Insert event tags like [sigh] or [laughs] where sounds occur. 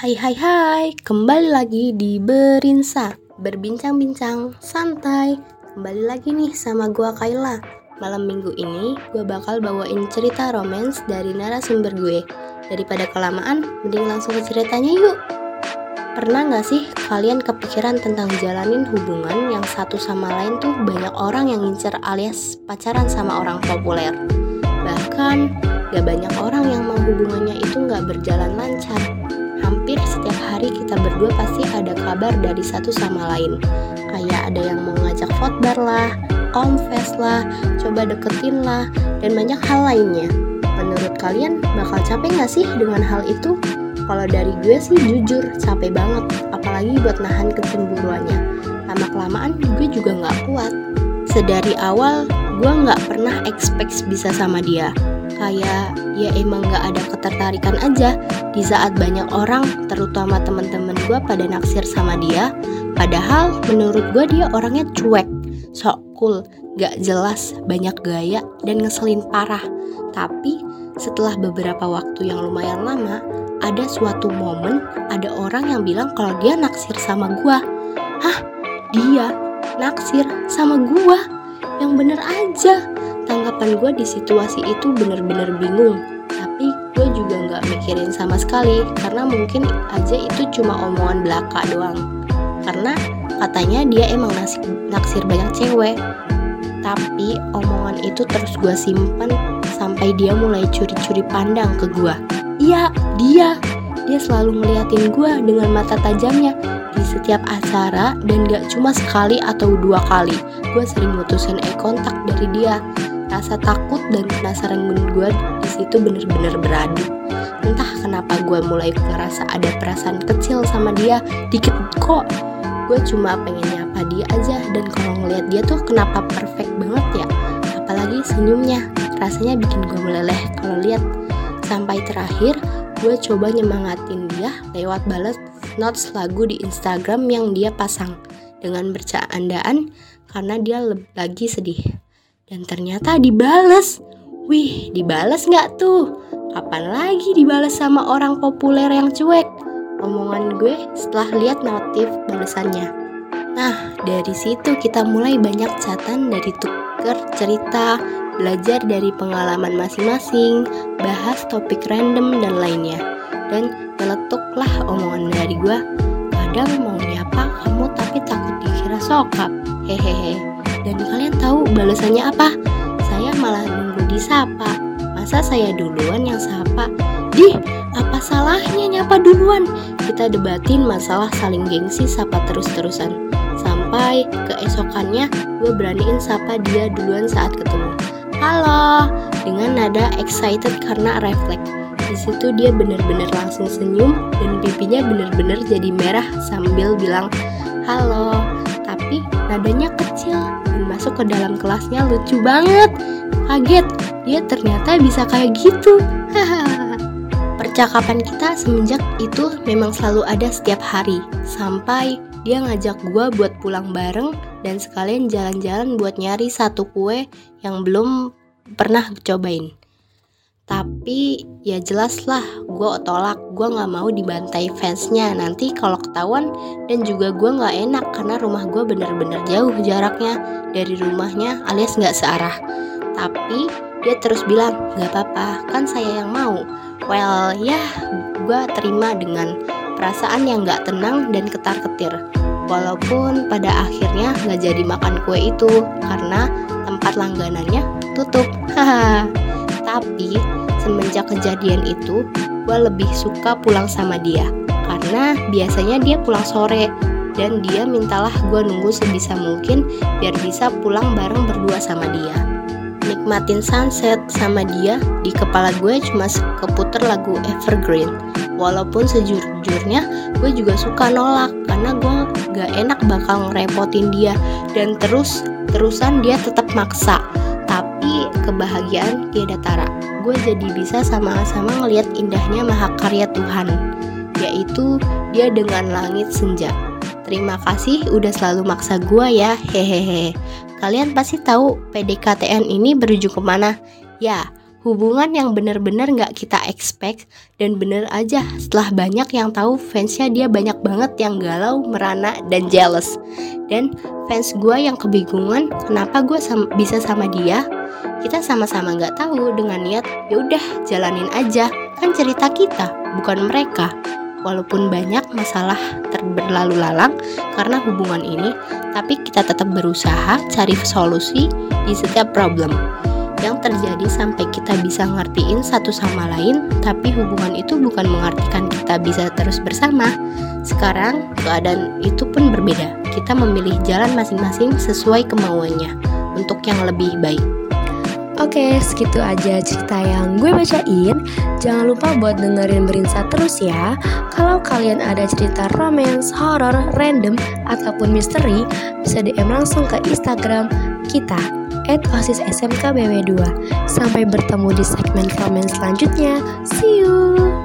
Hai hai hai, kembali lagi di Berinsa Berbincang-bincang santai. Kembali lagi nih sama gua Kayla Malam minggu ini gue bakal bawain cerita romance dari narasumber gue. Daripada kelamaan, mending langsung ke ceritanya yuk. Pernah gak sih kalian kepikiran tentang jalanin hubungan yang satu sama lain tuh banyak orang yang ngincer alias pacaran sama orang populer? Bahkan gak banyak orang yang mau hubungannya itu gak berjalan lancar hari kita berdua pasti ada kabar dari satu sama lain. Kayak ada yang mau ngajak fotbar lah, confess lah, coba deketin lah, dan banyak hal lainnya. Menurut kalian bakal capek gak sih dengan hal itu? Kalau dari gue sih jujur capek banget, apalagi buat nahan kecemburuannya. Lama-kelamaan gue juga gak kuat. Sedari awal gue gak pernah expect bisa sama dia kayak ya emang gak ada ketertarikan aja. Di saat banyak orang terutama teman-teman gue pada naksir sama dia padahal menurut gue dia orangnya cuek sok cool gak jelas banyak gaya dan ngeselin parah. Tapi setelah beberapa waktu yang lumayan lama ada suatu momen ada orang yang bilang kalau dia naksir sama gue hah dia naksir sama gue yang bener aja. Tanggapan gue di situasi itu bener-bener bingung juga nggak mikirin sama sekali karena mungkin aja itu cuma omongan belaka doang. Karena katanya dia emang naksir, naksir banyak cewek. Tapi omongan itu terus gue simpen sampai dia mulai curi-curi pandang ke gue iya dia. Dia selalu ngeliatin gue dengan mata tajamnya di setiap acara dan gak cuma sekali atau dua kali. Gue sering mutusin eye kontak dari dia rasa takut dan penasaran gue di situ bener-bener beradu. Entah kenapa gue mulai ngerasa ada perasaan kecil sama dia dikit kok. Gue cuma pengen nyapa dia aja dan kalau ngeliat dia tuh kenapa perfect banget ya? Apalagi senyumnya rasanya bikin gue meleleh kalau lihat sampai terakhir gue coba nyemangatin dia lewat balas notes lagu di Instagram yang dia pasang dengan bercandaan karena dia lagi sedih dan ternyata dibales. Wih, dibales nggak tuh? Kapan lagi dibales sama orang populer yang cuek? Omongan gue setelah lihat notif balesannya. Nah, dari situ kita mulai banyak catatan dari tuker cerita, belajar dari pengalaman masing-masing, bahas topik random dan lainnya. Dan meletuklah omongan dari gue, kadang mau nyapa kamu tapi takut dikira sokap. Hehehe. Dan kalian tahu balasannya apa? Saya malah nunggu disapa. Masa saya duluan yang sapa? Dih, apa salahnya nyapa duluan? Kita debatin masalah saling gengsi sapa terus-terusan. Sampai keesokannya gue beraniin sapa dia duluan saat ketemu. Halo, dengan nada excited karena refleks. Di situ dia bener-bener langsung senyum dan pipinya bener-bener jadi merah sambil bilang halo. Tapi nadanya kecil masuk ke dalam kelasnya lucu banget. Kaget, dia ternyata bisa kayak gitu. [laughs] Percakapan kita semenjak itu memang selalu ada setiap hari. Sampai dia ngajak gue buat pulang bareng dan sekalian jalan-jalan buat nyari satu kue yang belum pernah cobain tapi ya jelas lah gue tolak. Gue nggak mau dibantai fansnya. Nanti kalau ketahuan dan juga gue nggak enak karena rumah gue bener-bener jauh jaraknya dari rumahnya alias nggak searah. Tapi dia terus bilang nggak apa-apa kan saya yang mau. Well ya gue terima dengan perasaan yang nggak tenang dan ketar-ketir. Walaupun pada akhirnya nggak jadi makan kue itu karena tempat langganannya tutup. [laughs] Haha. Tapi semenjak kejadian itu, gue lebih suka pulang sama dia. Karena biasanya dia pulang sore, dan dia mintalah gue nunggu sebisa mungkin biar bisa pulang bareng berdua sama dia. Nikmatin sunset sama dia, di kepala gue cuma keputer lagu Evergreen. Walaupun sejujurnya gue juga suka nolak karena gue gak enak bakal ngerepotin dia dan terus terusan dia tetap maksa. Kebahagiaan tiada tara gue jadi bisa sama-sama ngelihat indahnya mahakarya Tuhan, yaitu dia dengan langit senja. Terima kasih udah selalu maksa gue ya, hehehe. Kalian pasti tahu PDKTN ini berujung ke mana? Ya, hubungan yang bener-bener gak kita expect dan bener aja setelah banyak yang tahu fansnya dia banyak banget yang galau, merana, dan jealous dan fans gue yang kebingungan kenapa gue sam bisa sama dia kita sama-sama gak tahu dengan niat yaudah jalanin aja kan cerita kita bukan mereka walaupun banyak masalah terberlalu lalang karena hubungan ini tapi kita tetap berusaha cari solusi di setiap problem yang terjadi sampai kita bisa ngertiin satu sama lain, tapi hubungan itu bukan mengartikan kita bisa terus bersama. Sekarang, keadaan itu pun berbeda. Kita memilih jalan masing-masing sesuai kemauannya untuk yang lebih baik. Oke, segitu aja cerita yang gue bacain. Jangan lupa buat dengerin Berinsa terus ya. Kalau kalian ada cerita romance, horror, random, ataupun misteri, bisa DM langsung ke Instagram kita at OSIS SMK BW2. Sampai bertemu di segmen komen selanjutnya. See you!